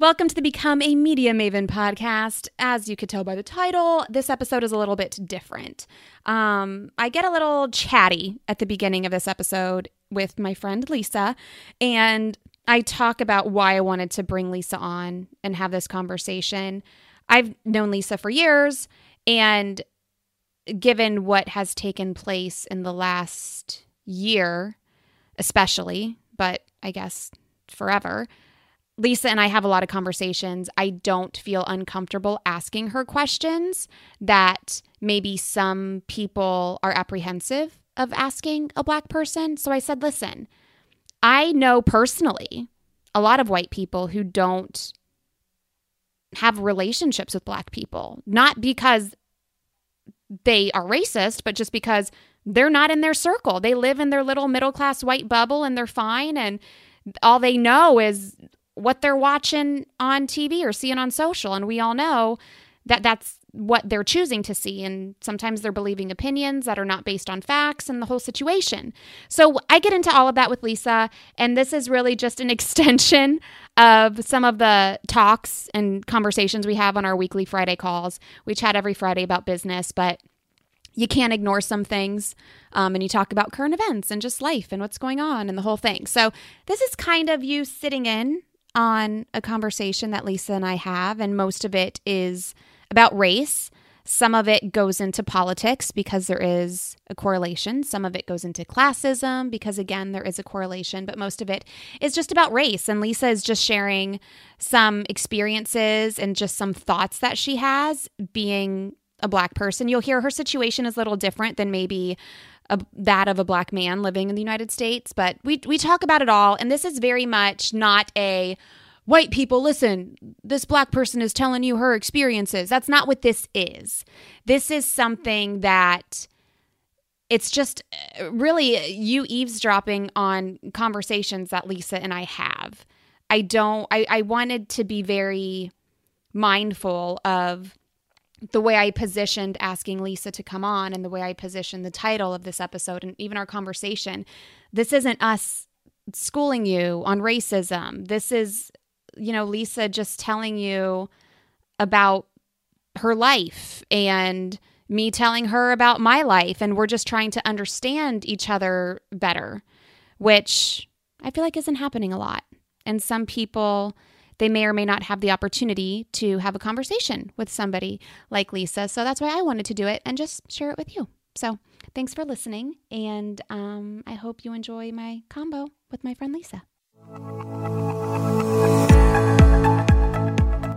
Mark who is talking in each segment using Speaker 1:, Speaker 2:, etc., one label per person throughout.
Speaker 1: Welcome to the Become a Media Maven podcast. As you could tell by the title, this episode is a little bit different. Um, I get a little chatty at the beginning of this episode with my friend Lisa, and I talk about why I wanted to bring Lisa on and have this conversation. I've known Lisa for years, and given what has taken place in the last year, especially, but I guess forever Lisa and I have a lot of conversations. I don't feel uncomfortable asking her questions that maybe some people are apprehensive of asking a black person. So I said, listen, I know personally a lot of white people who don't have relationships with black people, not because they are racist, but just because they're not in their circle. They live in their little middle class white bubble and they're fine. And all they know is what they're watching on TV or seeing on social. And we all know that that's what they're choosing to see. And sometimes they're believing opinions that are not based on facts and the whole situation. So I get into all of that with Lisa. And this is really just an extension of some of the talks and conversations we have on our weekly Friday calls. We chat every Friday about business, but you can't ignore some things. Um, and you talk about current events and just life and what's going on and the whole thing. So, this is kind of you sitting in on a conversation that Lisa and I have, and most of it is about race. Some of it goes into politics because there is a correlation. Some of it goes into classism because, again, there is a correlation. But most of it is just about race. And Lisa is just sharing some experiences and just some thoughts that she has being a black person. You'll hear her situation is a little different than maybe a, that of a black man living in the United States, but we we talk about it all, and this is very much not a white people listen this black person is telling you her experiences. That's not what this is. This is something that it's just uh, really you eavesdropping on conversations that lisa and i have. I don't i, I wanted to be very mindful of the way I positioned asking Lisa to come on and the way I positioned the title of this episode and even our conversation. This isn't us schooling you on racism. This is, you know, Lisa just telling you about her life and me telling her about my life. And we're just trying to understand each other better, which I feel like isn't happening a lot. And some people they may or may not have the opportunity to have a conversation with somebody like Lisa. So that's why I wanted to do it and just share it with you. So thanks for listening. And um, I hope you enjoy my combo with my friend Lisa.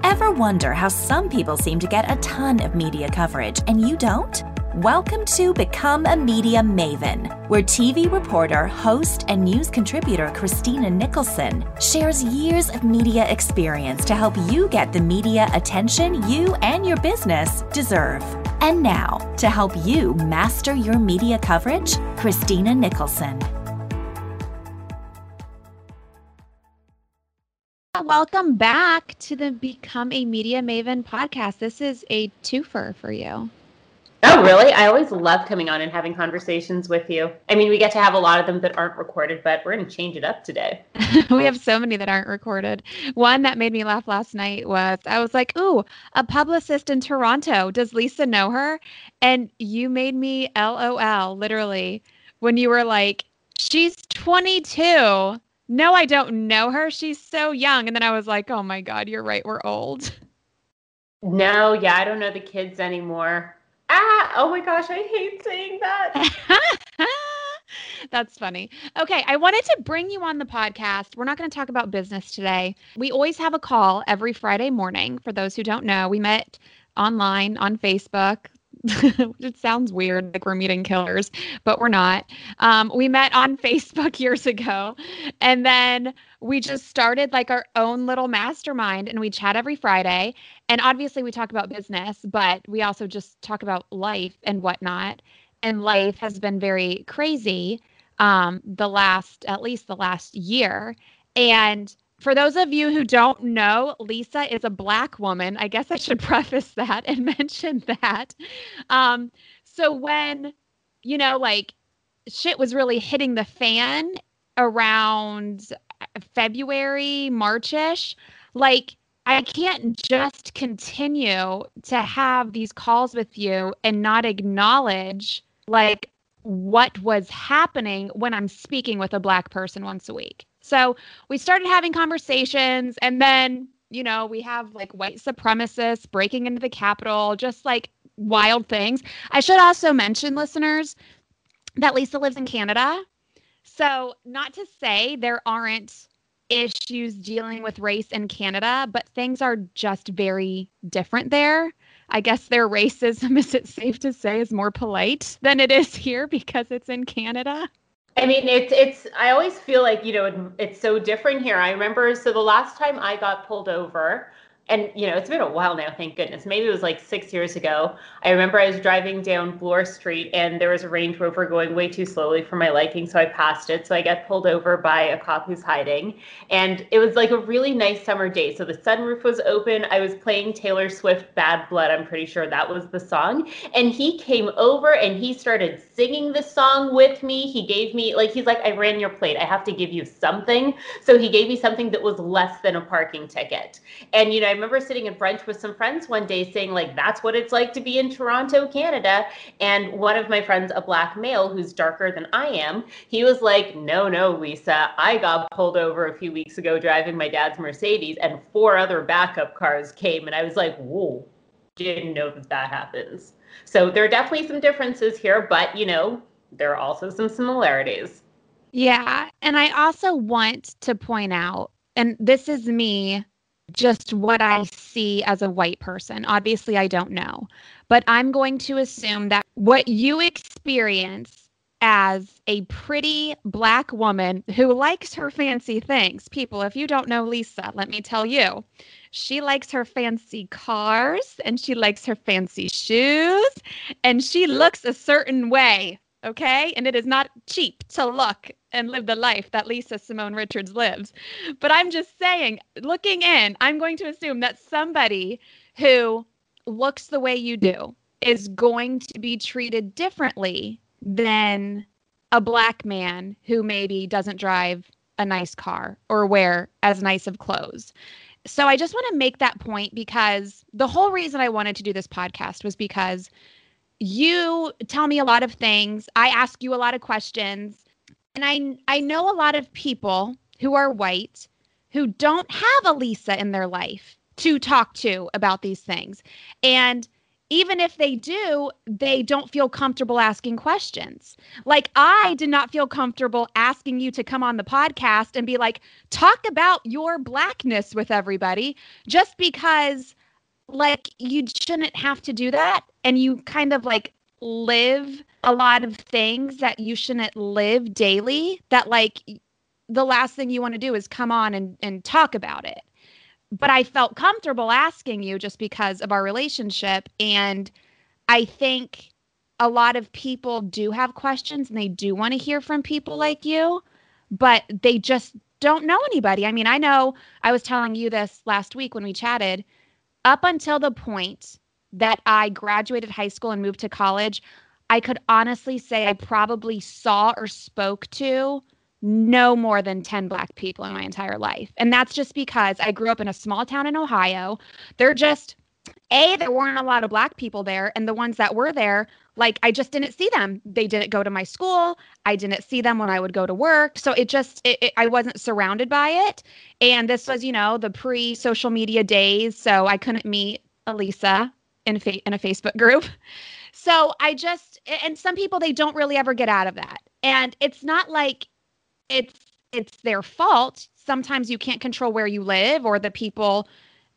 Speaker 2: Ever wonder how some people seem to get a ton of media coverage and you don't? Welcome to Become a Media Maven, where TV reporter, host, and news contributor Christina Nicholson shares years of media experience to help you get the media attention you and your business deserve. And now, to help you master your media coverage, Christina Nicholson.
Speaker 1: Welcome back to the Become a Media Maven podcast. This is a twofer for you.
Speaker 3: Oh, really? I always love coming on and having conversations with you. I mean, we get to have a lot of them that aren't recorded, but we're going to change it up today.
Speaker 1: we have so many that aren't recorded. One that made me laugh last night was I was like, Ooh, a publicist in Toronto. Does Lisa know her? And you made me LOL, literally, when you were like, She's 22. No, I don't know her. She's so young. And then I was like, Oh my God, you're right. We're old.
Speaker 3: No, yeah, I don't know the kids anymore. Ah, oh my gosh, I hate saying that.
Speaker 1: That's funny. Okay, I wanted to bring you on the podcast. We're not going to talk about business today. We always have a call every Friday morning. For those who don't know, we met online on Facebook. it sounds weird, like we're meeting killers, but we're not. Um, we met on Facebook years ago, and then we just started like our own little mastermind, and we chat every Friday. And obviously, we talk about business, but we also just talk about life and whatnot. And life has been very crazy um, the last, at least the last year. And for those of you who don't know, Lisa is a black woman. I guess I should preface that and mention that. Um, so when, you know, like shit was really hitting the fan around February, Marchish, like I can't just continue to have these calls with you and not acknowledge like what was happening when I'm speaking with a black person once a week. So we started having conversations and then, you know, we have like white supremacists breaking into the Capitol, just like wild things. I should also mention, listeners, that Lisa lives in Canada. So, not to say there aren't issues dealing with race in Canada, but things are just very different there. I guess their racism, is it safe to say, is more polite than it is here because it's in Canada?
Speaker 3: I mean, it's it's. I always feel like you know it's so different here. I remember so the last time I got pulled over, and you know it's been a while now thank goodness. Maybe it was like six years ago. I remember i was driving down bloor street and there was a range rover going way too slowly for my liking so i passed it. So i got pulled over by a cop who's hiding. And it was like a really nice summer day. So the sunroof was open. I was playing taylor swift bad blood i'm pretty sure that was the song. And he came over and he started singing the song with me. He gave me like he's like i ran your plate. I have to give you something. So he gave me something that was less than a parking ticket. And you know I remember sitting in brunch with some friends one day saying, like, that's what it's like to be in Toronto, Canada. And one of my friends, a black male who's darker than I am, he was like, no, no, Lisa, I got pulled over a few weeks ago driving my dad's Mercedes, and four other backup cars came. And I was like, whoa, didn't know that that happens. So there are definitely some differences here, but, you know, there are also some similarities.
Speaker 1: Yeah. And I also want to point out, and this is me just what I see as a white person. Obviously, I don't know, but I'm going to assume that what you experience as a pretty black woman who likes her fancy things. People, if you don't know Lisa, let me tell you, she likes her fancy cars and she likes her fancy shoes and she looks a certain way. Okay. And it is not cheap to look and live the life that Lisa Simone Richards lives. But I'm just saying, looking in, I'm going to assume that somebody who looks the way you do is going to be treated differently than a black man who maybe doesn't drive a nice car or wear as nice of clothes. So I just want to make that point because the whole reason I wanted to do this podcast was because you tell me a lot of things. I ask you a lot of questions and I I know a lot of people who are white who don't have a Lisa in their life to talk to about these things. And even if they do, they don't feel comfortable asking questions. Like, I did not feel comfortable asking you to come on the podcast and be like, talk about your blackness with everybody, just because, like, you shouldn't have to do that. And you kind of like live a lot of things that you shouldn't live daily that like the last thing you want to do is come on and, and talk about it but i felt comfortable asking you just because of our relationship and i think a lot of people do have questions and they do want to hear from people like you but they just don't know anybody i mean i know i was telling you this last week when we chatted up until the point that I graduated high school and moved to college, I could honestly say I probably saw or spoke to no more than 10 black people in my entire life. And that's just because I grew up in a small town in Ohio. They're just a there weren't a lot of black people there and the ones that were there like i just didn't see them they didn't go to my school i didn't see them when i would go to work so it just it, it, i wasn't surrounded by it and this was you know the pre social media days so i couldn't meet a Lisa in, fa- in a Facebook group. So I just, and some people, they don't really ever get out of that. And it's not like it's, it's their fault. Sometimes you can't control where you live or the people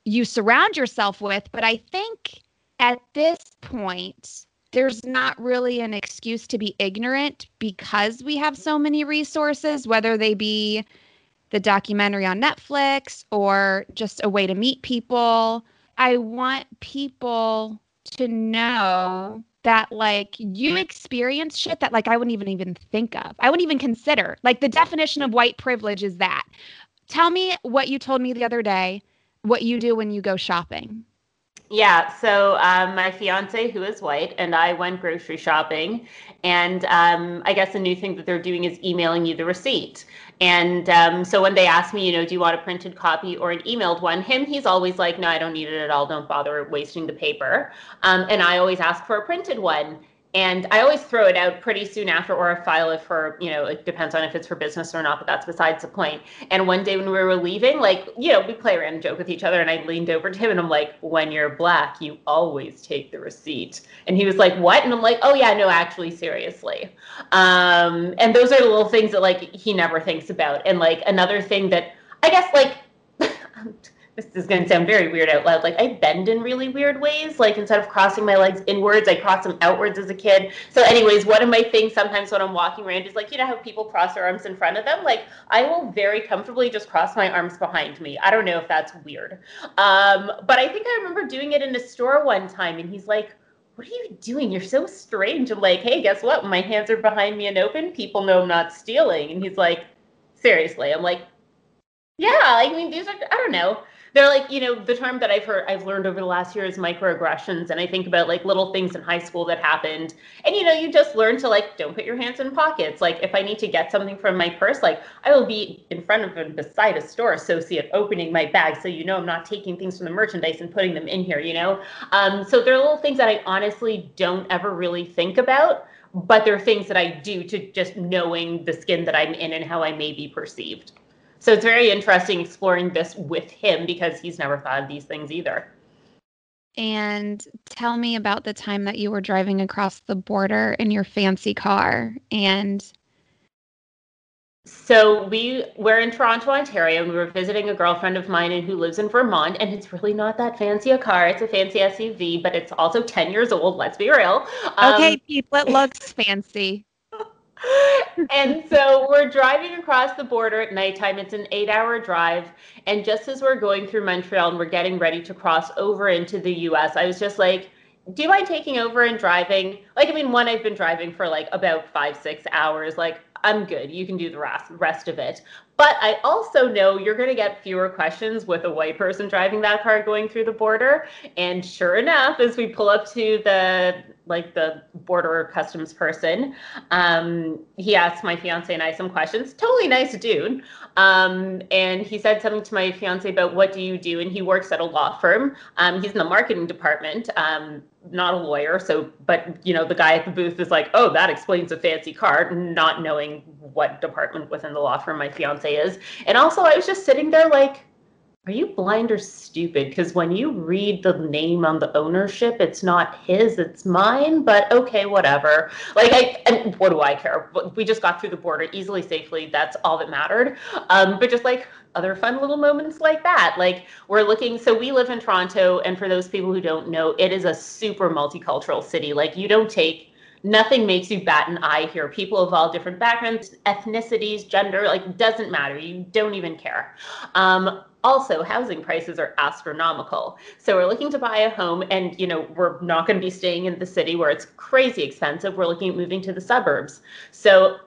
Speaker 1: you surround yourself with. But I think at this point, there's not really an excuse to be ignorant because we have so many resources, whether they be the documentary on Netflix or just a way to meet people I want people to know that like you experience shit that like I wouldn't even even think of. I wouldn't even consider. Like the definition of white privilege is that. Tell me what you told me the other day, what you do when you go shopping.
Speaker 3: Yeah, so um, my fiance, who is white, and I went grocery shopping. And um, I guess a new thing that they're doing is emailing you the receipt. And um, so when they ask me, you know, do you want a printed copy or an emailed one? Him, he's always like, no, I don't need it at all. Don't bother wasting the paper. Um, and I always ask for a printed one and I always throw it out pretty soon after, or I file it for, you know, it depends on if it's for business or not, but that's besides the point. And one day when we were leaving, like, you know, we play around and joke with each other, and I leaned over to him and I'm like, when you're black, you always take the receipt. And he was like, what? And I'm like, oh, yeah, no, actually, seriously. Um, and those are the little things that, like, he never thinks about. And, like, another thing that I guess, like, this is going to sound very weird out loud. Like I bend in really weird ways. Like instead of crossing my legs inwards, I cross them outwards as a kid. So, anyways, one of my things sometimes when I'm walking around is like, you know how people cross their arms in front of them? Like I will very comfortably just cross my arms behind me. I don't know if that's weird. Um, but I think I remember doing it in a store one time and he's like, what are you doing? You're so strange. I'm like, hey, guess what? My hands are behind me and open, people know I'm not stealing. And he's like, seriously. I'm like, yeah, I mean, these are, I don't know they're like you know the term that i've heard i've learned over the last year is microaggressions and i think about like little things in high school that happened and you know you just learn to like don't put your hands in pockets. Like if i need to get something from my purse like i will be in front of and beside a store associate opening my bag so you know i'm not taking things from the merchandise and putting them in here you know? Um, so there are little things that i honestly don't ever really think about but there are things that i do to just knowing the skin that i'm in and how i may be perceived so it's very interesting exploring this with him because he's never thought of these things either.
Speaker 1: And tell me about the time that you were driving across the border in your fancy car and
Speaker 3: so we were in Toronto, Ontario, and we were visiting a girlfriend of mine who lives in Vermont, and it's really not that fancy a car. It's a fancy SUV, but it's also 10 years old, let's be real.
Speaker 1: Um, okay, people, it looks fancy
Speaker 3: and so we're driving across the border at nighttime. It's an eight hour drive. And just as we're going through Montreal and we're getting ready to cross over into the US, I was just like, do you mind taking over and driving? Like, I mean, one, I've been driving for like about five, six hours. Like, I'm good. You can do the rest, rest of it. But I also know you're going to get fewer questions with a white person driving that car going through the border. And sure enough, as we pull up to the like the border customs person. Um, he asked my fiance and I some questions. Totally nice dude. Um, and he said something to my fiance about what do you do? And he works at a law firm. Um, he's in the marketing department, um, not a lawyer. So, but you know, the guy at the booth is like, oh, that explains a fancy car, not knowing what department within the law firm my fiance is. And also, I was just sitting there like, are you blind or stupid? Because when you read the name on the ownership, it's not his, it's mine. But okay, whatever. Like, I and what do I care? We just got through the border easily, safely. That's all that mattered. Um, but just like other fun little moments like that. Like we're looking. So we live in Toronto, and for those people who don't know, it is a super multicultural city. Like you don't take nothing makes you bat an eye here. People of all different backgrounds, ethnicities, gender, like doesn't matter. You don't even care. Um, also housing prices are astronomical. So we're looking to buy a home and you know we're not going to be staying in the city where it's crazy expensive. We're looking at moving to the suburbs. So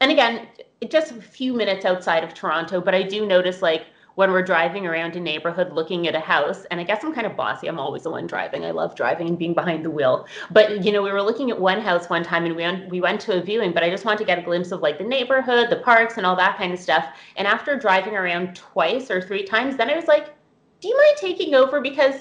Speaker 3: and again just a few minutes outside of toronto but i do notice like when we're driving around a neighborhood looking at a house and i guess i'm kind of bossy i'm always the one driving i love driving and being behind the wheel. But you know we were looking at one house one time and we went, we went to a viewing but i just wanted to get a glimpse of like the neighborhood the parks and all that kind of stuff. And after driving around twice or three times then i was like do you mind taking over? Because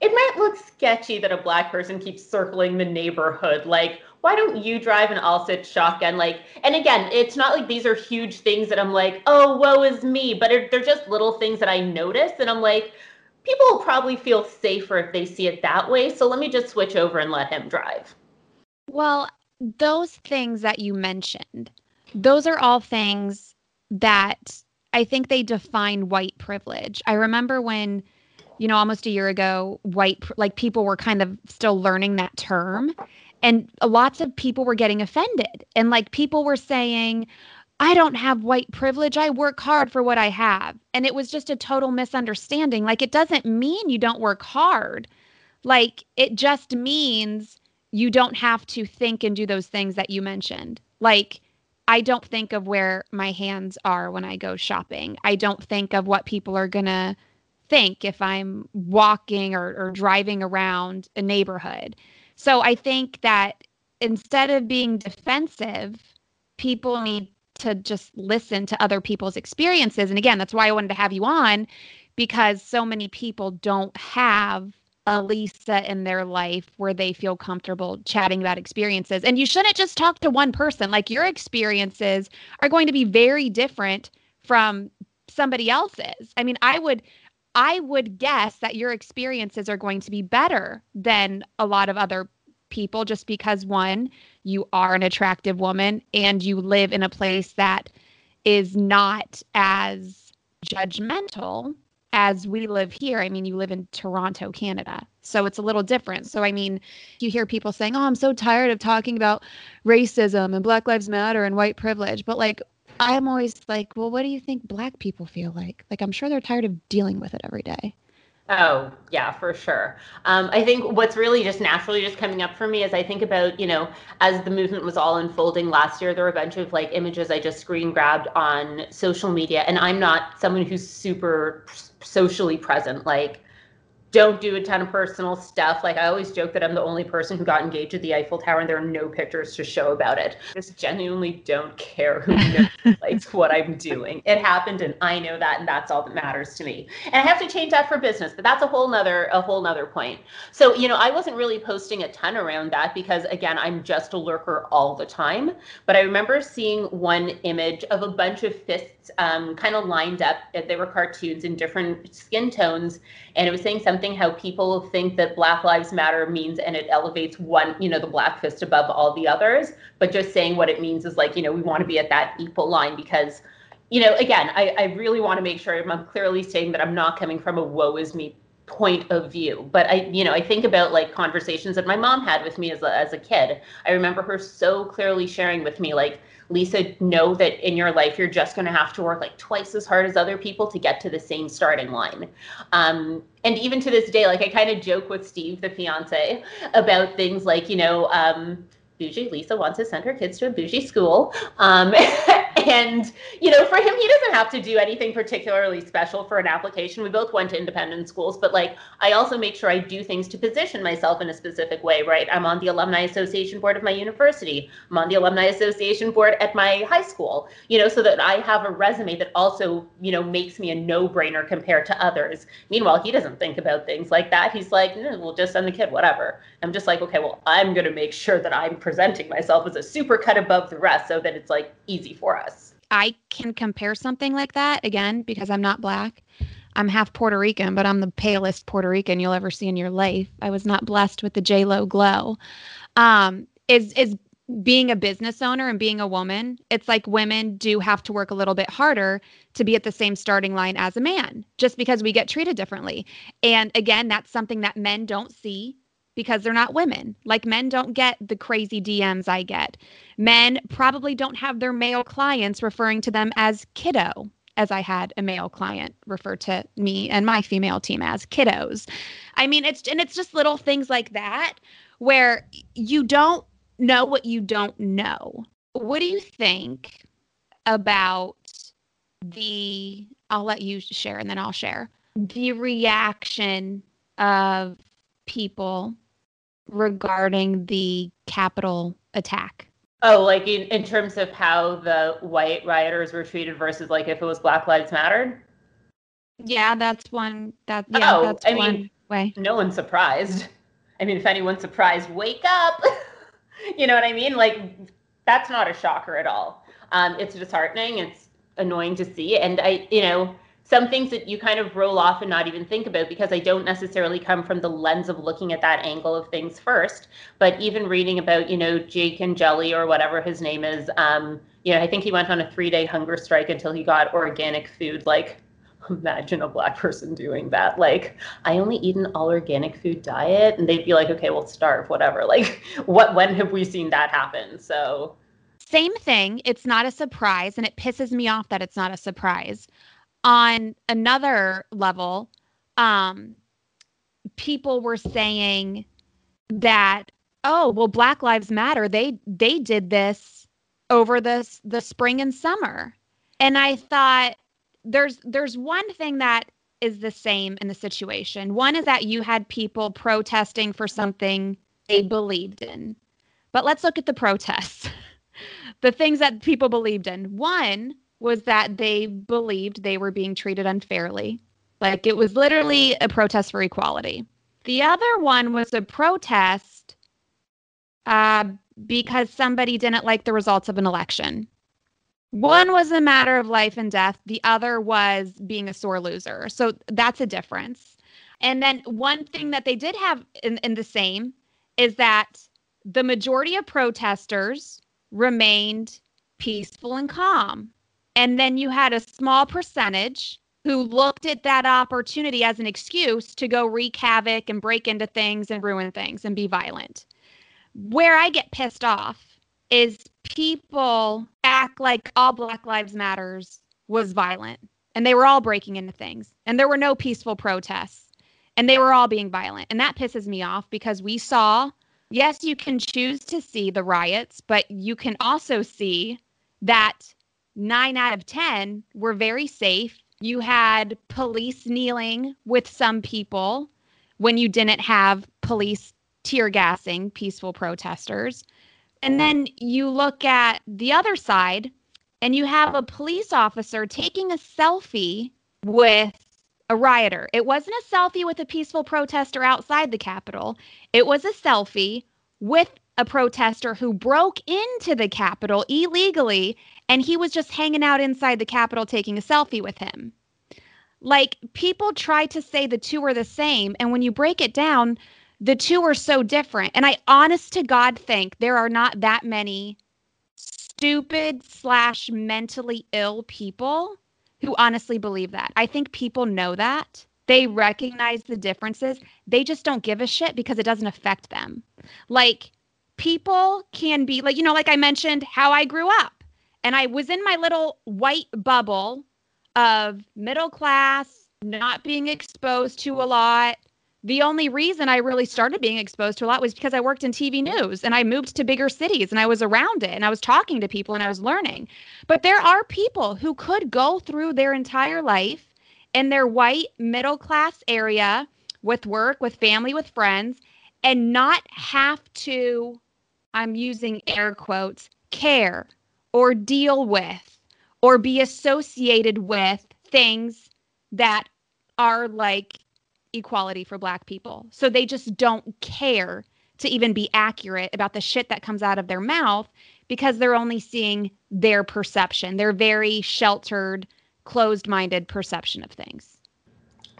Speaker 3: it might look sketchy that a black person keeps circling the neighborhood like why don't you drive and I'll sit shotgun? Like, and again, it's not like these are huge things that I'm like, oh, woe is me, but they're just little things that I notice. And I'm like, people will probably feel safer if they see it that way. So let me just switch over and let him drive.
Speaker 1: Well, those things that you mentioned, those are all things that I think they define white privilege. I remember when, you know, almost a year ago, white, like people were kind of still learning that term and lots of people were getting offended and like people were saying I don't have white privilege. I work hard for what I have. And it was just a total misunderstanding. Like, it doesn't mean you don't work hard. Like, it just means you don't have to think and do those things that you mentioned. Like, I don't think of where my hands are when I go shopping. I don't think of what people are going to think if I'm walking or, or driving around a neighborhood. So I think that instead of being defensive, people need to just listen to other people's experiences. And again, that's why I wanted to have you on because so many people don't have a Lisa in their life where they feel comfortable chatting about experiences. And you shouldn't just talk to one person. Like your experiences are going to be very different from somebody else's. I mean, I would I would guess that your experiences are going to be better than a lot of other people just because one, you are an attractive woman and you live in a place that is not as judgmental as we live here. I mean, you live in Toronto, Canada. So it's a little different. So, I mean, you hear people saying, Oh, I'm so tired of talking about racism and Black Lives Matter and white privilege. But, like, I'm always like, Well, what do you think Black people feel like? Like, I'm sure they're tired of dealing with it every day.
Speaker 3: Oh, yeah, for sure. Um, I think what's really just naturally just coming up for me is I think about, you know, as the movement was all unfolding last year, there were a bunch of like images I just screen grabbed on social media. And I'm not someone who's super socially present. Like, don't do a ton of personal stuff. Like I always joke that I'm the only person who got engaged at the Eiffel Tower and there are no pictures to show about it. Just genuinely don't care who knows like what I'm doing. It happened and I know that and that's all that matters to me. And I have to change that for business, but that's a whole nother a whole nother point. So, you know, I wasn't really posting a ton around that because again, I'm just a lurker all the time. But I remember seeing one image of a bunch of fists um, kind of lined up. They were cartoons in different skin tones and it was saying something how people think that Black Lives Matter means and it elevates one, you know, the black fist above all the others, but just saying what it means is like, you know, we want to be at that equal line because, you know, again, I, I really want to make sure I'm clearly saying that I'm not coming from a woe is me point of view but i you know i think about like conversations that my mom had with me as a, as a kid. I remember her so clearly sharing with me like Lisa, know that in your life you're just going to have to work like twice as hard as other people to get to the same starting line. Um, and even to this day, like I kind of joke with Steve, the fiance, about things like, you know, um, bougie Lisa wants to send her kids to a bougie school. Um, and, you know, for him, he doesn't have to do anything particularly special for an application. We both went to independent schools, but like, I also make sure I do things to position myself in a specific way, right? I'm on the Alumni Association board of my university, I'm on the Alumni Association board at my high school, you know, so that I have a resume that also, you know, makes me a no brainer compared to others. Meanwhile, he doesn't think about things like that. He's like, eh, we'll just send the kid, whatever. I'm just like, okay, well, I'm going to make sure that I'm presenting myself as a super cut above the rest so that it's like easy for us.
Speaker 1: I can compare something like that again because I'm not black. I'm half Puerto Rican, but I'm the palest Puerto Rican you'll ever see in your life. I was not blessed with the J Lo glow. Um, is is being a business owner and being a woman, it's like women do have to work a little bit harder to be at the same starting line as a man, just because we get treated differently. And again, that's something that men don't see because they're not women. Like men don't get the crazy DMs I get. Men probably don't have their male clients referring to them as kiddo, as I had a male client refer to me and my female team as kiddos. I mean, it's and it's just little things like that where you don't know what you don't know. What do you think about the I'll let you share and then I'll share. The reaction of people regarding the Capitol attack?
Speaker 3: Oh, like in, in terms of how the white rioters were treated versus like if it was Black Lives Mattered?
Speaker 1: Yeah, that's one that yeah,
Speaker 3: oh,
Speaker 1: that's
Speaker 3: I
Speaker 1: one
Speaker 3: mean,
Speaker 1: way.
Speaker 3: No one's surprised. I mean, if anyone's surprised, wake up. you know what I mean? Like that's not a shocker at all. Um, it's disheartening. It's annoying to see. And I, you know, some things that you kind of roll off and not even think about because I don't necessarily come from the lens of looking at that angle of things first. But even reading about, you know, Jake Angeli or whatever his name is, um, you know, I think he went on a three day hunger strike until he got organic food. Like, imagine a black person doing that. Like, I only eat an all organic food diet. And they'd be like, okay, well, starve, whatever. Like, what, when have we seen that happen? So,
Speaker 1: same thing. It's not a surprise. And it pisses me off that it's not a surprise on another level, um, people were saying that, oh, well, Black Lives Matter, they they did this over this the spring and summer. And I thought there's there's one thing that is the same in the situation. One is that you had people protesting for something they believed in. But let's look at the protests. the things that people believed in. One was that they believed they were being treated unfairly. Like it was literally a protest for equality. The other one was a protest uh, because somebody didn't like the results of an election. One was a matter of life and death, the other was being a sore loser. So that's a difference. And then one thing that they did have in, in the same is that the majority of protesters remained peaceful and calm. And then you had a small percentage who looked at that opportunity as an excuse to go wreak havoc and break into things and ruin things and be violent. Where I get pissed off is people act like all Black Lives Matters was violent and they were all breaking into things and there were no peaceful protests and they were all being violent. And that pisses me off because we saw, yes, you can choose to see the riots, but you can also see that nine out of 10 were very safe. You had police kneeling with some people when you didn't have police tear gassing peaceful protesters. And then you look at the other side and you have a police officer taking a selfie with a rioter. It wasn't a selfie with a peaceful protester outside the Capitol, it was a selfie with a protester who broke into the Capitol illegally and he was just hanging out inside the Capitol taking a selfie with him. Like people try to say the two are the same. And when you break it down, the two are so different. And I honest to God think there are not that many stupid slash mentally ill people who honestly believe that. I think people know that. They recognize the differences. They just don't give a shit because it doesn't affect them. Like people can be like, you know, like I mentioned how I grew up. And I was in my little white bubble of middle class, not being exposed to a lot, the only reason I really started being exposed to a lot was because I worked in TV news and I moved to bigger cities and I was around it and I was talking to people and I was learning. But there are people who could go through their entire life in their white middle class area with work, with family, with friends, and not have to, I'm using air quotes, care or deal with or be associated with things that are like equality for black people. So they just don't care to even be accurate about the shit that comes out of their mouth because they're only seeing their perception, their very sheltered, closed minded perception of things.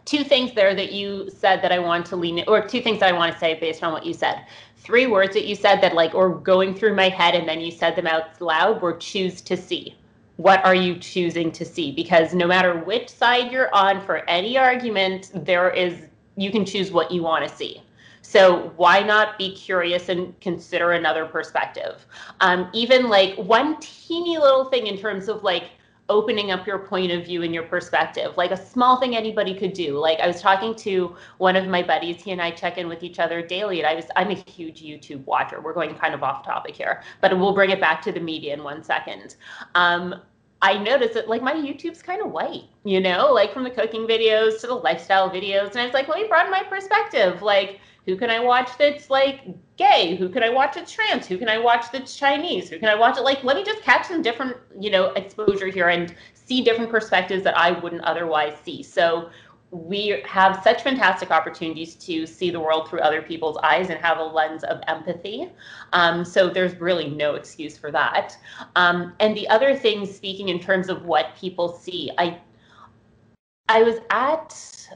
Speaker 3: Two things there that you said that I want to lean in, or two things that I want to say based on what you said. Three words that you said that like or going through my head and then you said them out loud were choose to see what are you choosing to see? Because no matter which side you're on for any argument, there is you can choose what you want to see. So why not be curious and consider another perspective? Um, even like one teeny little thing in terms of like opening up your point of view and your perspective, like a small thing anybody could do. Like I was talking to one of my buddies, he and I check in with each other daily, and I was I'm a huge YouTube watcher. We're going kind of off topic here, but we'll bring it back to the media in one second. Um, I noticed that like my YouTube's kind of white, you know, like from the cooking videos to the lifestyle videos. And I was like, let me broaden my perspective. Like, who can I watch that's like gay? Who can I watch that's trans? Who can I watch that's Chinese? Who can I watch it? Like, let me just catch some different, you know, exposure here and see different perspectives that I wouldn't otherwise see. So we have such fantastic opportunities to see the world through other people's eyes and have a lens of empathy. Um, so there's really no excuse for that. Um, and the other thing, speaking in terms of what people see, I I was at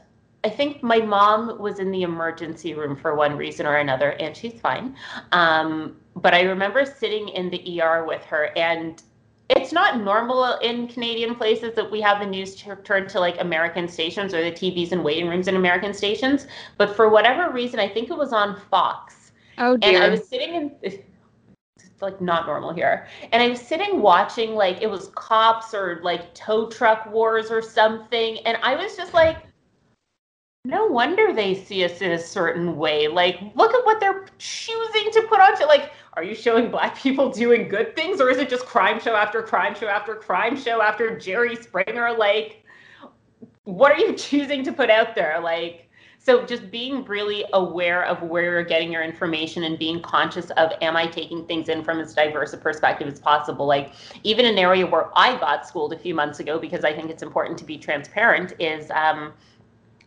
Speaker 3: I think my mom was in the emergency room for one reason or another, and she's fine. Um, but I remember sitting in the ER with her, and it's not normal in Canadian places that we have the news turned to like American stations or the TVs and waiting rooms in American stations. But for whatever reason, I think it was on Fox.
Speaker 1: Oh dear.
Speaker 3: And I was sitting in. It's like not normal here. And I was sitting watching like it was cops or like tow truck wars or something. And I was just like, no wonder they see us in a certain way. Like, look at what they're choosing to put onto. Like, are you showing black people doing good things, or is it just crime show after crime show after crime show after Jerry Springer? Like, what are you choosing to put out there? Like, So just being really aware of where you're getting your information and being conscious of am I taking things in from as diverse a perspective as possible? Like even an area where I got schooled a few months ago because I think it's important to be transparent is um,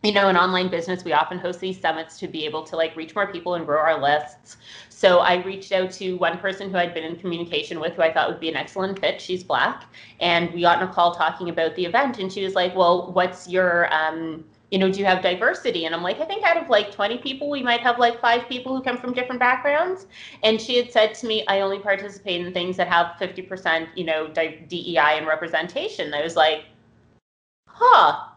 Speaker 3: you know, in online business, we often host these summits to be able to like reach more people and grow our lists. So I reached out to one person who I'd been in communication with who I thought would be an excellent fit. She's black. And we got in a call talking about the event. And she was like, Well, what's your, um, you know, do you have diversity? And I'm like, I think out of like 20 people, we might have like five people who come from different backgrounds. And she had said to me, I only participate in things that have 50%, you know, DEI and representation. I was like, huh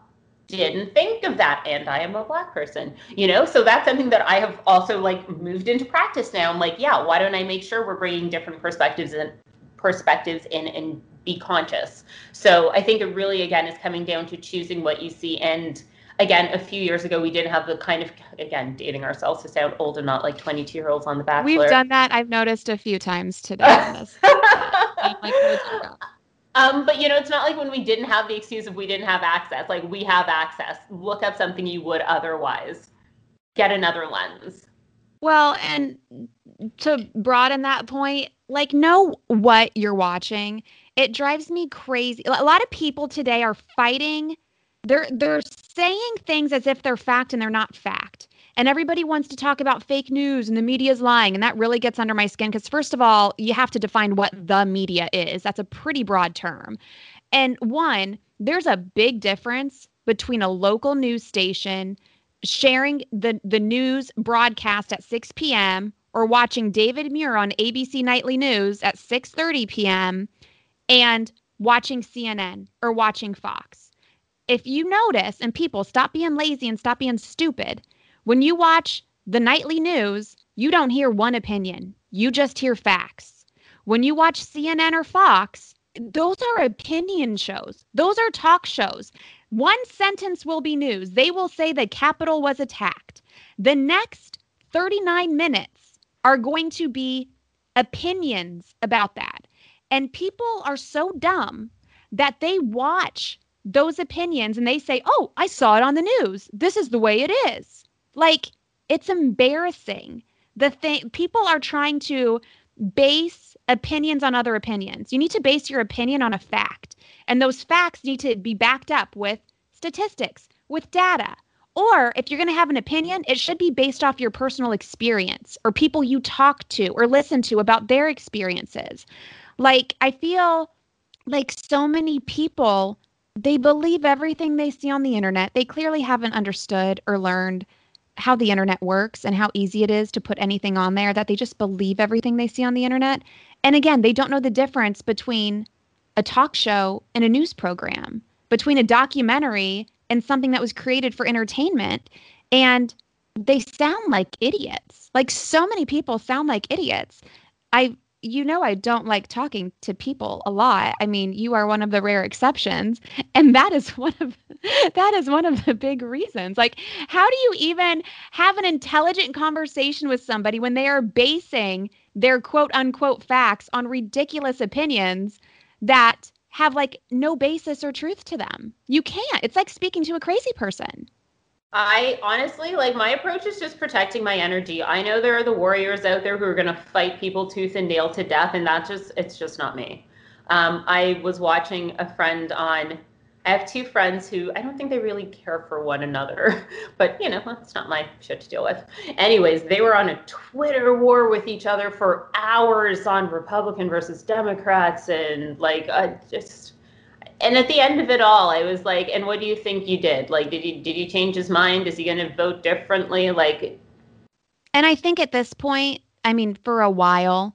Speaker 3: didn't think of that and i am a black person you know? So that's something that i have also like moved into practice now. I'm like yeah why don't i make sure we're bringing different perspectives and perspectives in and be conscious? So i think it really again is coming down to choosing what you see. And again a few years ago we did have the kind of again dating ourselves to sound old and not like 22 year olds on the bachelor.
Speaker 1: We've done that. I've noticed a few times today
Speaker 3: um, but you know, it's not like when we didn't have the excuse of we didn't have access. Like we have access. Look up something you would otherwise. Get another lens.
Speaker 1: Well, and to broaden that point, like know what you're watching. It drives me crazy. A lot of people today are fighting. They're they're saying things as if they're fact and they're not fact and everybody wants to talk about fake news and the media is lying and that really gets under my skin because first of all you have to define what the media is. That's a pretty broad term. And one there's a big difference between a local news station sharing the the news broadcast at 6 p.m or watching david muir on abc nightly news at 6.30 p.m and watching cnn or watching fox. If you notice and people stop being lazy and stop being stupid when you watch the nightly news, you don't hear one opinion, you just hear facts. When you watch CNN or Fox, those are opinion shows, those are talk shows. One sentence will be news. They will say the Capitol was attacked. The next 39 minutes are going to be opinions about that. And people are so dumb that they watch those opinions and they say, oh, I saw it on the news. This is the way it is. Like it's embarrassing. The thing people are trying to base opinions on other opinions. You need to base your opinion on a fact. And those facts need to be backed up with statistics, with data. Or if you're going to have an opinion, it should be based off your personal experience or people you talk to or listen to about their experiences. Like, I feel like so many people, they believe everything they see on the internet. They clearly haven't understood or learned how the internet works and how easy it is to put anything on there that they just believe everything they see on the internet. And again, they don't know the difference between a talk show and a news program, between a documentary and something that was created for entertainment. And they sound like idiots. Like so many people sound like idiots. I you know I don't like talking to people a lot. I mean, you are one of the rare exceptions, and that is one of that is one of the big reasons. Like, how do you even have an intelligent conversation with somebody when they are basing their quote unquote facts on ridiculous opinions that have like no basis or truth to them? You can't. It's like speaking to a crazy person.
Speaker 3: I honestly like my approach is just protecting my energy. I know there are the warriors out there who are going to fight people tooth and nail to death, and that just it's just not me. Um, I was watching a friend on. I have two friends who I don't think they really care for one another, but you know, it's not my shit to deal with. Anyways, they were on a Twitter war with each other for hours on Republican versus Democrats, and like, uh, just and at the end of it all, I was like, "And what do you think you did? Like, did you did you change his mind? Is he going to vote differently? Like?"
Speaker 1: And I think at this point, I mean, for a while,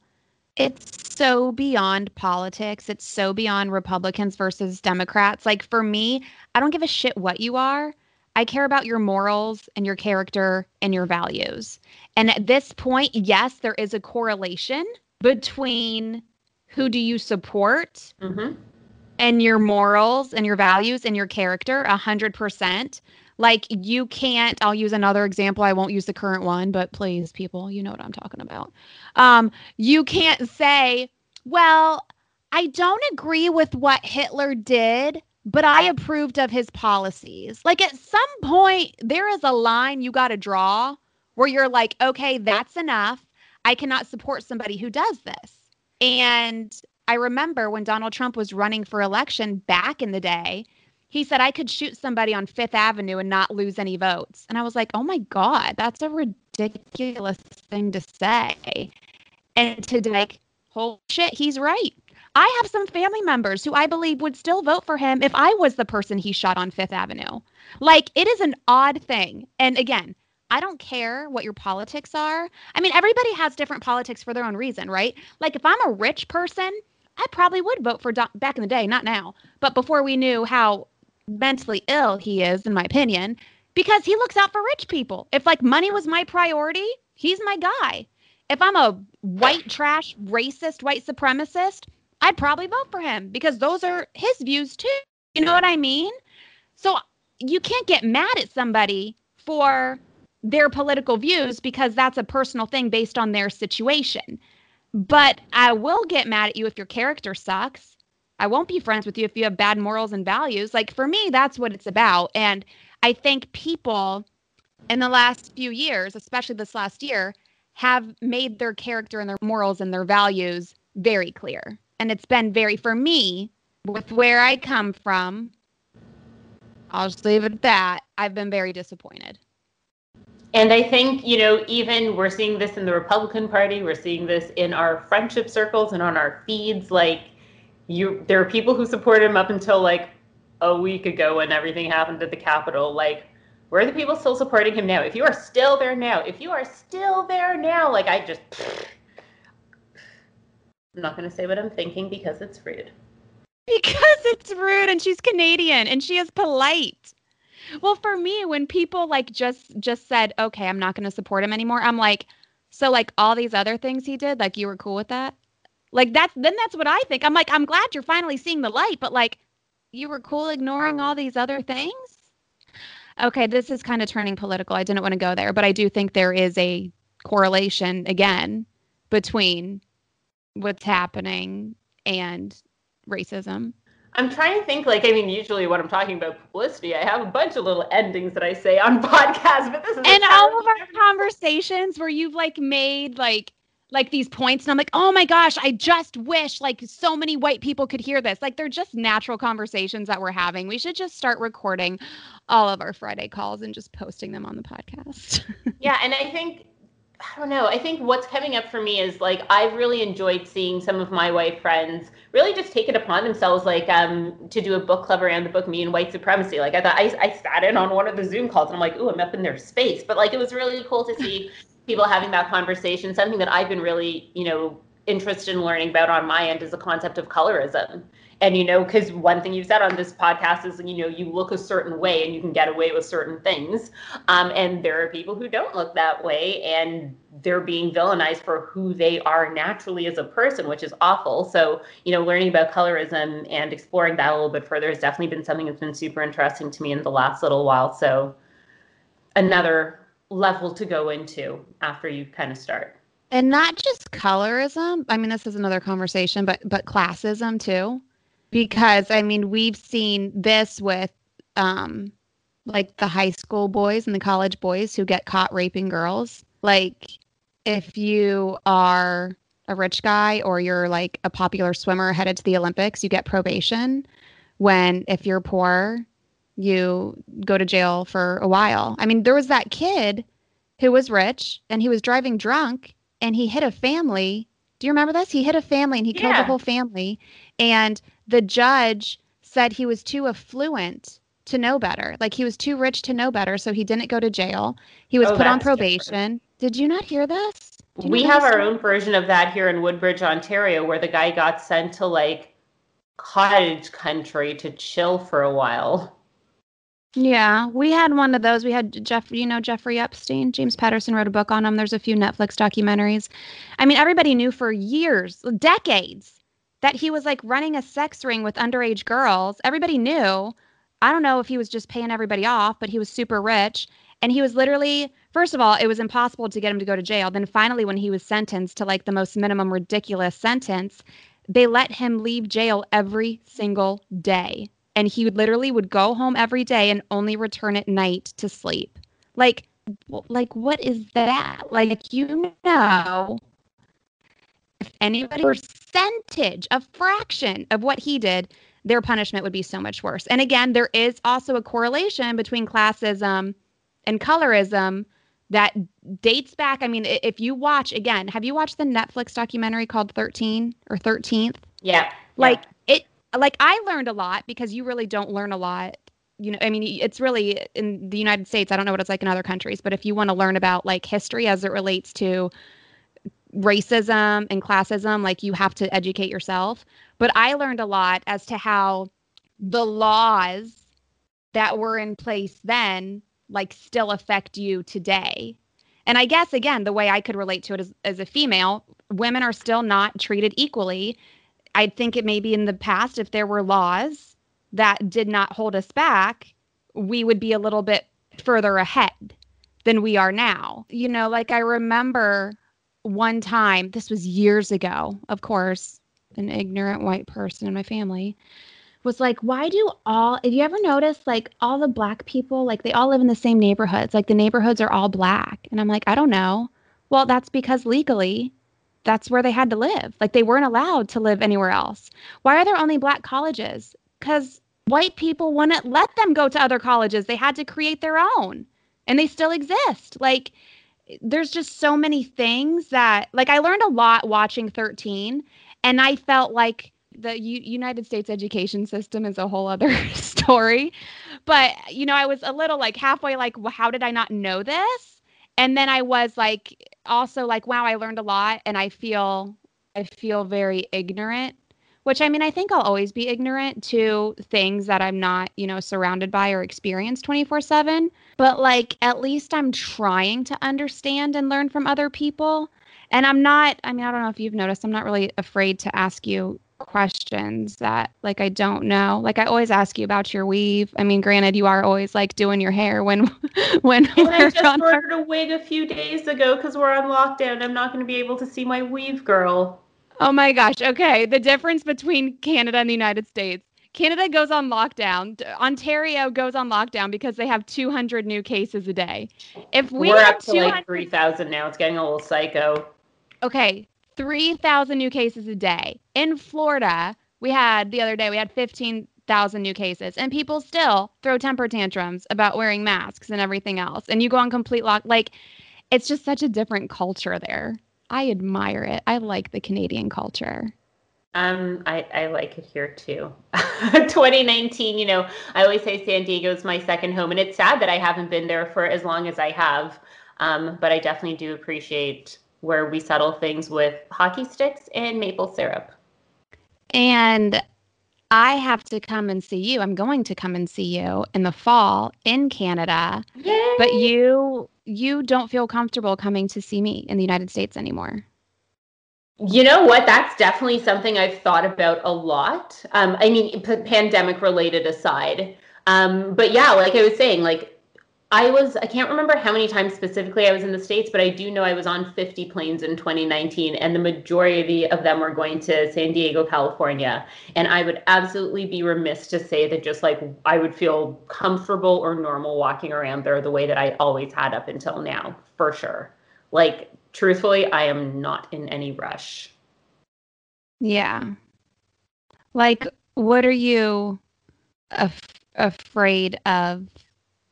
Speaker 1: it's so beyond politics. It's so beyond Republicans versus Democrats. Like for me, I don't give a shit what you are. I care about your morals and your character and your values. And at this point, yes, there is a correlation between who do you support mm-hmm and your morals and your values and your character a hundred percent. Like you can't, I'll use another example. I won't use the current one, but please, people, you know what I'm talking about. Um, you can't say, well, I don't agree with what Hitler did, but I approved of his policies. Like at some point, there is a line you got to draw where you're like, okay, that's enough. I cannot support somebody who does this. And I remember when Donald Trump was running for election back in the day, he said I could shoot somebody on Fifth Avenue and not lose any votes. And I was like, oh my God, that's a ridiculous thing to say. And to like, holy shit, he's right. I have some family members who I believe would still vote for him if I was the person he shot on Fifth Avenue. Like, it is an odd thing. And again, I don't care what your politics are. I mean, everybody has different politics for their own reason, right? Like, if I'm a rich person, I probably would vote for Don- back in the day, not now, but before we knew how mentally ill he is, in my opinion, because he looks out for rich people. If like money was my priority, he's my guy. If I'm a white trash, racist, white supremacist, I'd probably vote for him because those are his views too. You know what I mean? So you can't get mad at somebody for their political views because that's a personal thing based on their situation. But I will get mad at you if your character sucks. I won't be friends with you if you have bad morals and values. Like for me, that's what it's about. And I think people in the last few years, especially this last year, have made their character and their morals and their values very clear and it's been very for me with where I come from. I'll just leave it at that. I've been very disappointed.
Speaker 3: And I think, you know, even we're seeing this in the Republican Party, we're seeing this in our friendship circles and on our feeds. Like, you, there are people who supported him up until like a week ago when everything happened at the Capitol. Like, where are the people still supporting him now? If you are still there now, if you are still there now, like, I just, I'm not going to say what I'm thinking because it's rude.
Speaker 1: Because it's rude and she's Canadian and she is polite. Well, for me, when people like just just said, "Okay, I'm not going to support him anymore," I'm like, "So like all these other things he did, like you were cool with that?" Like that's then that's what I think. I'm like, "I'm glad you're finally seeing the light, but like you were cool ignoring all these other things?" Okay, this is kind of turning political. I didn't want to go there, but I do think there is a correlation again between what's happening and racism.
Speaker 3: I'm trying to think like I mean usually when I'm talking about publicity I have a bunch of little endings that I say on podcasts but this is
Speaker 1: And all of our conversations where you've like made like like these points and I'm like oh my gosh I just wish like so many white people could hear this. Like they're just natural conversations that we're having. We should just start recording all of our Friday calls and just posting them on the podcast.
Speaker 3: yeah and I think I don't know. I think what's coming up for me is like I've really enjoyed seeing some of my white friends really just take it upon themselves, like um, to do a book club around the book Me and White Supremacy. Like I thought I, I sat in on one of the Zoom calls and I'm like, ooh, I'm up in their space. But like it was really cool to see people having that conversation. Something that I've been really, you know, interested in learning about on my end is the concept of colorism and you know because one thing you've said on this podcast is you know you look a certain way and you can get away with certain things. Um, and there are people who don't look that way and they're being villainized for who they are naturally as a person which is awful. So you know learning about colorism and exploring that a little bit further has definitely been something that's been super interesting to me in the last little while. So another level to go into after you kind of start.
Speaker 1: And not just colorism. I mean this is another conversation but but classism too because I mean we've seen this with um like the high school boys and the college boys who get caught raping girls. Like if you are a rich guy or you're like a popular swimmer headed to the Olympics, you get probation. When if you're poor, you go to jail for a while. I mean, there was that kid who was rich and he was driving drunk and he hit a family. Do you remember this? He hit a family and he yeah. killed the whole family. And the judge said he was too affluent to know better. Like he was too rich to know better, so he didn't go to jail. He was oh, put on probation. Different. Did you not hear this?
Speaker 3: We have our own version of that here in Woodbridge, Ontario, where the guy got sent to like cottage country to chill for a while.
Speaker 1: Yeah, we had one of those. We had Jeff, you know, Jeffrey Epstein. James Patterson wrote a book on him. There's a few Netflix documentaries. I mean, everybody knew for years, decades, that he was like running a sex ring with underage girls. Everybody knew. I don't know if he was just paying everybody off, but he was super rich. And he was literally, first of all, it was impossible to get him to go to jail. Then finally, when he was sentenced to like the most minimum ridiculous sentence, they let him leave jail every single day. And he would literally would go home every day and only return at night to sleep. Like like what is that? Like you know if anybody percentage, a fraction of what he did, their punishment would be so much worse. And again, there is also a correlation between classism and colorism that dates back. I mean, if you watch again, have you watched the Netflix documentary called 13 or 13th?
Speaker 3: Yeah.
Speaker 1: Like
Speaker 3: yeah.
Speaker 1: Like I learned a lot because you really don't learn a lot. You know, I mean, it's really in the United States. I don't know what it's like in other countries, but if you want to learn about like history as it relates to racism and classism, like you have to educate yourself. But I learned a lot as to how the laws that were in place then like still affect you today. And I guess again, the way I could relate to it as, as a female, women are still not treated equally. I think it may be in the past if there were laws that did not hold us back, we would be a little bit further ahead than we are now. You know, like I remember one time, this was years ago, of course, an ignorant white person in my family was like, why do all, have you ever noticed like all the black people, like they all live in the same neighborhoods? Like the neighborhoods are all black. And I'm like, I don't know. Well, that's because legally, that's where they had to live. Like they weren't allowed to live anywhere else. Why are there only black colleges? Because white people wouldn't let them go to other colleges. They had to create their own and they still exist. Like, there's just so many things that like I learned a lot watching 13 and I felt like the U- United States education system is a whole other story. But you know, I was a little like halfway like well, how did I not know this? And then I was like also like wow, I learned a lot and I feel I feel very ignorant which I mean, I think I'll always be ignorant to things that I'm not, you know, surrounded by or experience 24 7. But like, at least I'm trying to understand and learn from other people. And I'm not, I mean, I don't know if you've noticed, I'm not really afraid to ask you questions that like I don't know. Like I always ask you about your weave. I mean, granted, you are always like doing your hair when when
Speaker 3: and I just ordered our... a wig a few days ago because we're on lockdown. I'm not going to be able to see my weave girl.
Speaker 1: Oh my gosh. Okay. The difference between Canada and the United States. Canada goes on lockdown. Ontario goes on lockdown because they have 200 new cases a day. If we
Speaker 3: We're up to like 3,000 now. It's getting a little psycho.
Speaker 1: Okay. 3,000 new cases a day. In Florida, we had the other day, we had 15,000 new cases, and people still throw temper tantrums about wearing masks and everything else. And you go on complete lock. Like, it's just such a different culture there. I admire it. I like the Canadian culture.
Speaker 3: Um, I, I like it here too. 2019, you know, I always say San Diego is my second home, and it's sad that I haven't been there for as long as I have. Um, but I definitely do appreciate where we settle things with hockey sticks and maple syrup.
Speaker 1: And I have to come and see you. I'm going to come and see you in the fall in Canada.
Speaker 3: Yay!
Speaker 1: But you you don't feel comfortable coming to see me in the United States anymore?
Speaker 3: You know what? That's definitely something I've thought about a lot. Um, I mean, p- pandemic related aside. Um, but yeah, like I was saying, like I was, I can't remember how many times specifically I was in the States, but I do know I was on 50 planes in 2019, and the majority of them were going to San Diego, California. And I would absolutely be remiss to say that just like I would feel comfortable or normal walking around there the way that I always had up until now, for sure. Like, truthfully, I am not in any rush.
Speaker 1: Yeah. Like, what are you af- afraid of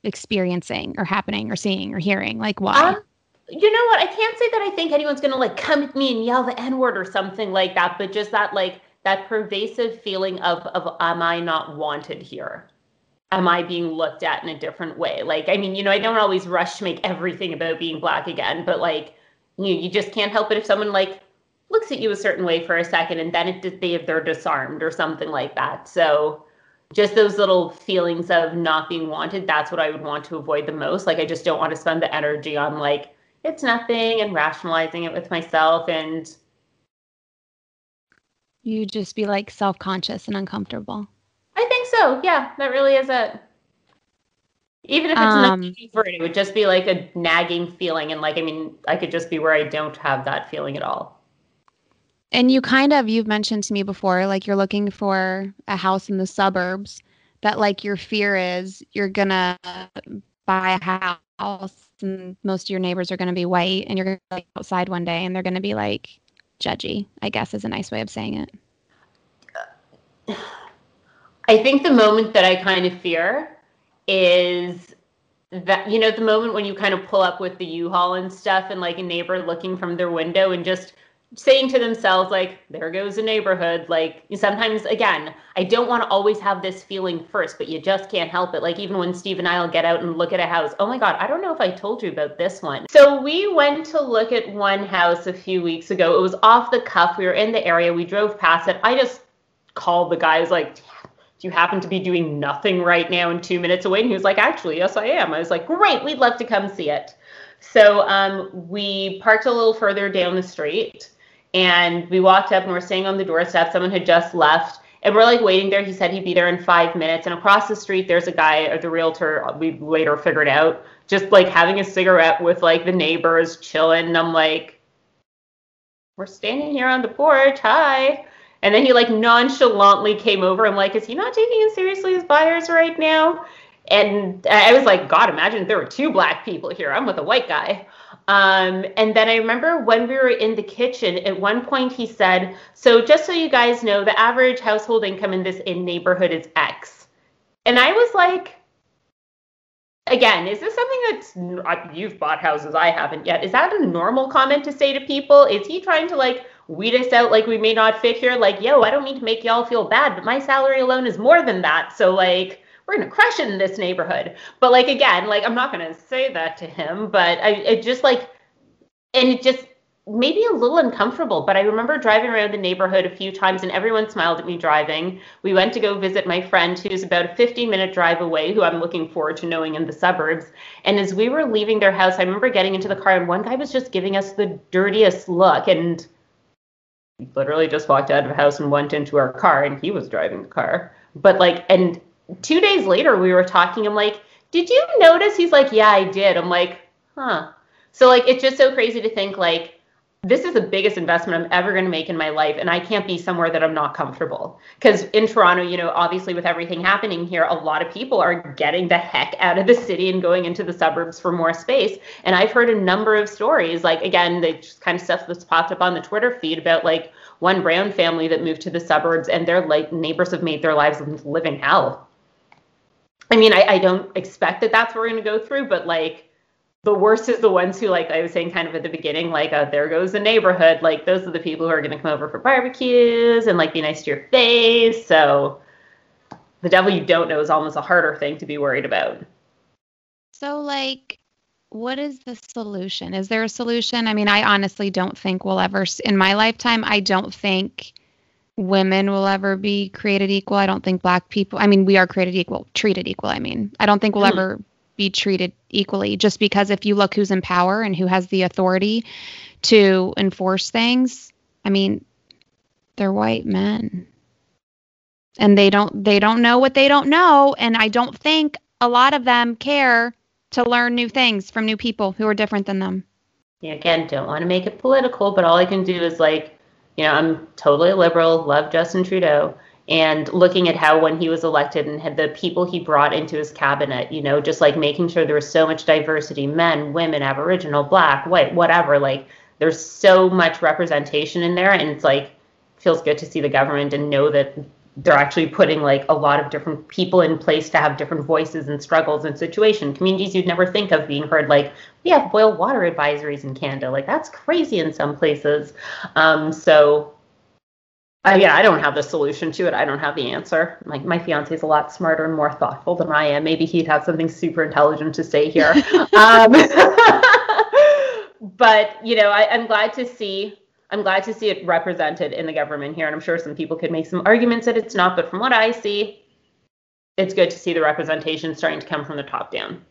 Speaker 1: experiencing or happening or seeing or hearing? Like why? Um,
Speaker 3: you know what? I can't say that I think anyone's gonna like come at me and yell the N word or something like that, but just that like that pervasive feeling of of am I not wanted here? Am I being looked at in a different way? Like, I mean, you know, I don't always rush to make everything about being black again, but like you you just can't help it if someone like looks at you a certain way for a second and then it they they're disarmed or something like that. So just those little feelings of not being wanted that's what i would want to avoid the most. Like i just don't want to spend the energy on like it's nothing and rationalizing it with myself and
Speaker 1: you just be like self-conscious and uncomfortable.
Speaker 3: I think so yeah that really is it. Even if it's um, nothing for it it would just be like a nagging feeling and like i mean i could just be where i don't have that feeling at all
Speaker 1: and you kind of you've mentioned to me before like you're looking for a house in the suburbs that like your fear is you're gonna buy a house and most of your neighbors are gonna be white and you're gonna be outside one day and they're gonna be like judgy, I guess is a nice way of saying it.
Speaker 3: I think the moment that I kind of fear is that you know the moment when you kind of pull up with the U-Haul and stuff and like a neighbor looking from their window and just saying to themselves like there goes a neighborhood like sometimes again i don't want to always have this feeling first but you just can't help it. Like even when steve and i'll get out and look at a house oh my god i don't know if i told you about this one. So we went to look at one house a few weeks ago. It was off the cuff. We were in the area. We drove past it. I just called the guys like do you happen to be doing nothing right now and two minutes away? And he was like actually yes i am. I was like great we'd love to come see it. So um, we parked a little further down the street and we walked up and we're staying on the doorstep. Someone had just left. And we're like waiting there. He said he'd be there in five minutes. And across the street, there's a guy, or the realtor, uh, we later figured out, just like having a cigarette with like the neighbors chilling. And I'm like, we're standing here on the porch. Hi. And then he like nonchalantly came over. I'm like, is he not taking us seriously as buyers right now? And I was like, God, imagine there were two black people here. I'm with a white guy. Um, and then I remember when we were in the kitchen, at one point he said, So just so you guys know, the average household income in this in neighborhood is X. And I was like, again, is this something that's you've bought houses I haven't yet? Is that a normal comment to say to people? Is he trying to like weed us out like we may not fit here? Like, yo, I don't mean to make y'all feel bad, but my salary alone is more than that. So like we're gonna crush it in this neighborhood. But like again, like I'm not gonna say that to him, but I it just like and it just maybe a little uncomfortable, but I remember driving around the neighborhood a few times and everyone smiled at me driving. We went to go visit my friend who's about a 15 minute drive away, who I'm looking forward to knowing in the suburbs. And as we were leaving their house, I remember getting into the car and one guy was just giving us the dirtiest look. And literally just walked out of the house and went into our car and he was driving the car. But like, and two days later we were talking. I'm like, did you notice? He's like, yeah, I did. I'm like, huh. So like, it's just so crazy to think like, this is the biggest investment I'm ever going to make in my life, and I can't be somewhere that I'm not comfortable. Because in Toronto, you know, obviously with everything happening here, a lot of people are getting the heck out of the city and going into the suburbs for more space. And I've heard a number of stories, like again, the kind of stuff that's popped up on the Twitter feed about like one Brown family that moved to the suburbs, and their like neighbors have made their lives living hell. I mean, I, I don't expect that that's what we're going to go through, but like the worst is the ones who, like I was saying kind of at the beginning, like, uh, there goes the neighborhood. Like, those are the people who are going to come over for barbecues and like be nice to your face. So the devil you don't know is almost a harder thing to be worried about.
Speaker 1: So, like, what is the solution? Is there a solution? I mean, I honestly don't think we'll ever, in my lifetime, I don't think women will ever be created equal. I don't think black people, I mean, we are created equal, treated equal. I mean, I don't think we'll mm. ever be treated equally just because if you look who's in power and who has the authority to enforce things, I mean, they're white men. And they don't they don't know what they don't know and I don't think a lot of them care to learn new things from new people who are different than them.
Speaker 3: Yeah, again, don't want to make it political, but all I can do is like you know, I'm totally liberal, love Justin Trudeau. And looking at how when he was elected and had the people he brought into his cabinet, you know, just like making sure there was so much diversity men, women, Aboriginal, black, white, whatever. Like there's so much representation in there. And it's like, feels good to see the government and know that they're actually putting like a lot of different people in place to have different voices and struggles and situation communities you'd never think of being heard like we have boil water advisories in canada like that's crazy in some places. Um, so uh, yeah i don't have the solution to it i don't have the answer. Like my fiance is a lot smarter and more thoughtful than i am maybe he'd have something super intelligent to say here. Um, but you know I, i'm glad to see I'm glad to see it represented in the government here. And I'm sure some people could make some arguments that it's not, but from what I see, it's good to see the representation starting to come from the top down.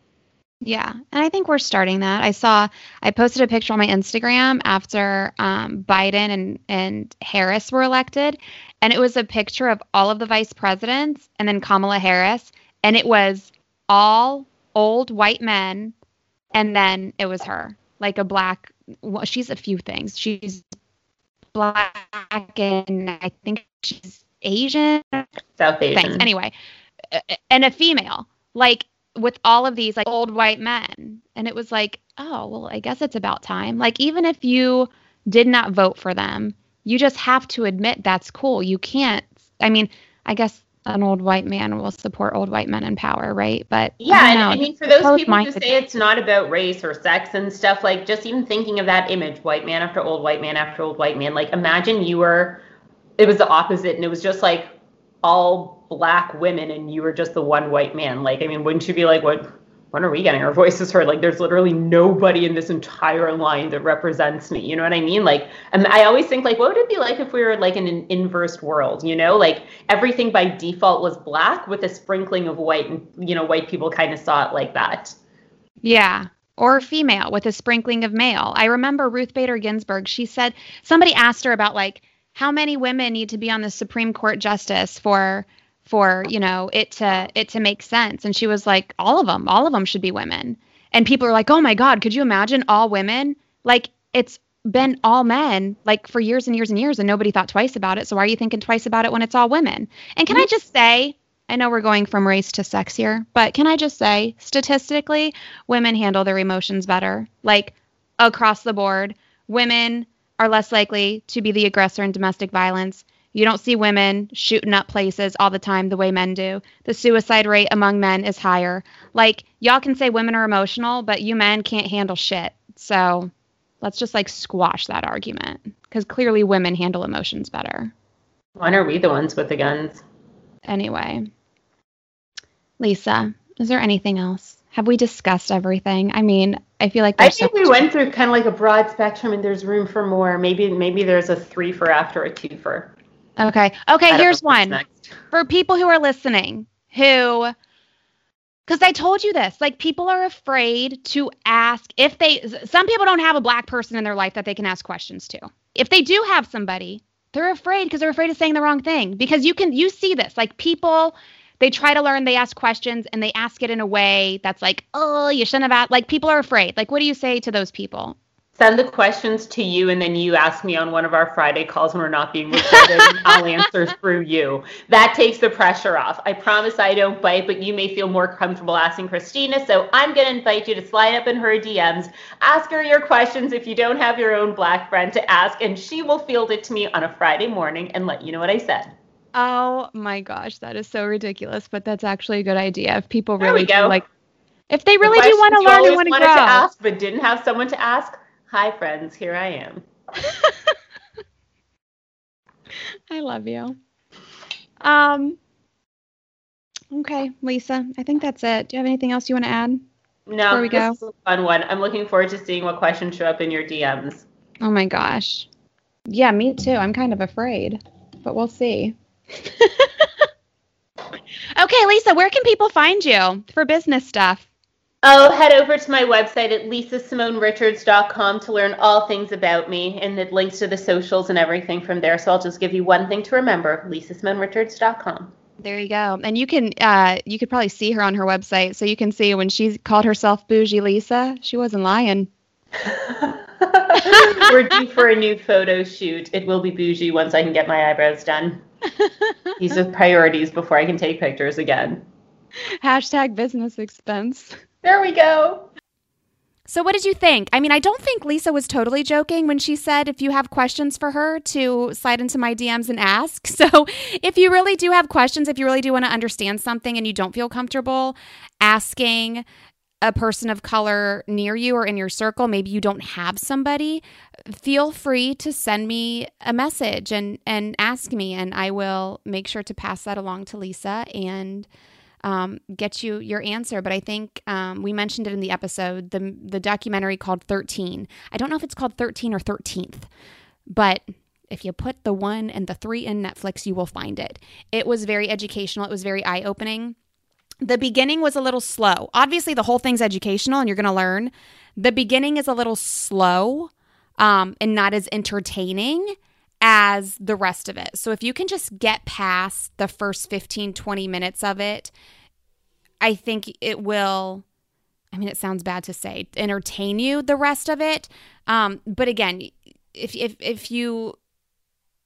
Speaker 1: Yeah, and I think we're starting that. I saw I posted a picture on my Instagram after um, Biden and and Harris were elected, and it was a picture of all of the vice presidents and then Kamala Harris, and it was all old white men, and then it was her, like a black. Well, she's a few things. She's black and I think she's Asian.
Speaker 3: South Asian. Thanks.
Speaker 1: Anyway, and a female, like with all of these like old white men. And it was like, oh, well, I guess it's about time. Like, even if you did not vote for them, you just have to admit that's cool. You can't, I mean, I guess an old white man will support old white men in power, right? But
Speaker 3: yeah, I and I mean, for those people who say it's not about race or sex and stuff, like just even thinking of that image, white man after old white man after old white man, like imagine you were, it was the opposite, and it was just like all black women, and you were just the one white man. Like, I mean, wouldn't you be like, what? When are we getting our voices heard? Like, there's literally nobody in this entire line that represents me. You know what I mean? Like, and I always think, like, what would it be like if we were like in an inverse world? You know, like everything by default was black with a sprinkling of white, and you know, white people kind of saw it like that.
Speaker 1: Yeah. Or female with a sprinkling of male. I remember Ruth Bader Ginsburg. She said somebody asked her about like how many women need to be on the Supreme Court justice for for you know it to it to make sense. And she was like all of them all of them should be women. And people are like oh my god could you imagine all women? Like it's been all men like for years and years and years and nobody thought twice about it. So why are you thinking twice about it when it's all women? And can mm-hmm. i just say i know we're going from race to sex here but can i just say statistically women handle their emotions better. Like across the board women are less likely to be the aggressor in domestic violence you don't see women shooting up places all the time the way men do. The suicide rate among men is higher. Like, y'all can say women are emotional, but you men can't handle shit. So let's just like squash that argument because clearly women handle emotions better.
Speaker 3: When are we the ones with the guns?
Speaker 1: Anyway, Lisa, is there anything else? Have we discussed everything? I mean, I feel like
Speaker 3: I think so we went through kind of like a broad spectrum, and there's room for more. Maybe maybe there's a three for after a two for.
Speaker 1: Okay. Okay, here's one. For people who are listening who because I told you this, like people are afraid to ask if they some people don't have a black person in their life that they can ask questions to. If they do have somebody, they're afraid because they're afraid of saying the wrong thing. Because you can you see this, like people they try to learn, they ask questions and they ask it in a way that's like, oh, you shouldn't have asked. Like people are afraid. Like, what do you say to those people?
Speaker 3: Send the questions to you and then you ask me on one of our Friday calls when we're not being recorded I'll answer through you. That takes the pressure off. I promise I don't bite, but you may feel more comfortable asking Christina. So I'm going to invite you to slide up in her DMs, ask her your questions if you don't have your own black friend to ask, and she will field it to me on a Friday morning and let you know what I said.
Speaker 1: Oh my gosh, that is so ridiculous, but that's actually a good idea. If people really do like if they really the do want to learn and want to grow. To
Speaker 3: ask, but didn't have someone to ask, Hi, friends. Here I am.
Speaker 1: I love you. Um. Okay, Lisa. I think that's it. Do you have anything else you want to add?
Speaker 3: No. we this go? is a fun one. I'm looking forward to seeing what questions show up in your DMs.
Speaker 1: Oh my gosh. Yeah, me too. I'm kind of afraid, but we'll see. okay, Lisa. Where can people find you for business stuff?
Speaker 3: Oh, head over to my website at lisasimonerichards.com to learn all things about me and it links to the socials and everything from there. So I'll just give you one thing to remember, lisasimonerichards.com.
Speaker 1: There you go. And you can uh, you could probably see her on her website. So you can see when she called herself Bougie Lisa, she wasn't lying.
Speaker 3: We're due for a new photo shoot. It will be bougie once I can get my eyebrows done. These are priorities before I can take pictures again.
Speaker 1: Hashtag business expense.
Speaker 3: There we go.
Speaker 1: So, what did you think? I mean, I don't think Lisa was totally joking when she said if you have questions for her to slide into my DMs and ask. So, if you really do have questions, if you really do want to understand something and you don't feel comfortable asking a person of color near you or in your circle, maybe you don't have somebody, feel free to send me a message and and ask me and I will make sure to pass that along to Lisa and um, get you your answer. But I think um, we mentioned it in the episode, the the documentary called Thirteen. I don't know if it's called Thirteen or Thirteenth, but if you put the one and the three in Netflix, you will find it. It was very educational. It was very eye opening. The beginning was a little slow. Obviously, the whole thing's educational and you're going to learn. The beginning is a little slow um, and not as entertaining as the rest of it. So if you can just get past the first 15, 20 minutes of it, I think it will. I mean, it sounds bad to say, entertain you the rest of it. Um, but again, if if if you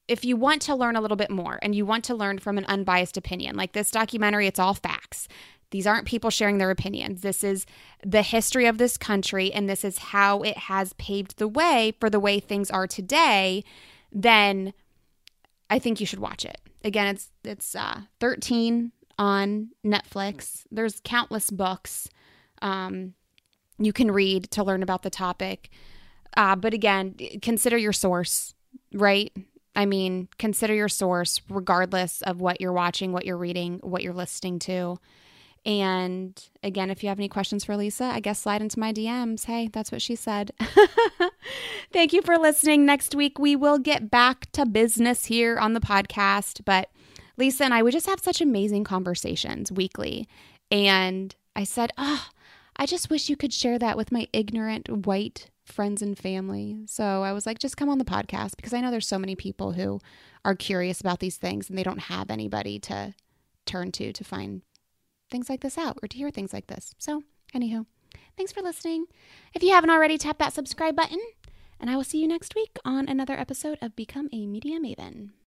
Speaker 1: if you want to learn a little bit more and you want to learn from an unbiased opinion, like this documentary, it's all facts. These aren't people sharing their opinions. This is the history of this country, and this is how it has paved the way for the way things are today. Then I think you should watch it. Again, it's it's uh, 13 on Netflix. There's countless books um, you can read to learn about the topic. Uh, but again, consider your source, right? I mean, consider your source regardless of what you're watching, what you're reading, what you're listening to. And again, if you have any questions for Lisa, I guess slide into my DMs. Hey, that's what she said. Thank you for listening. Next week, we will get back to business here on the podcast. But Lisa and I, we just have such amazing conversations weekly. And I said, oh, I just wish you could share that with my ignorant white friends and family. So I was like, just come on the podcast because I know there's so many people who are curious about these things and they don't have anybody to turn to to find things like this out or to hear things like this. So, anywho, thanks for listening. If you haven't already, tap that subscribe button, and I will see you next week on another episode of Become a Media Maven.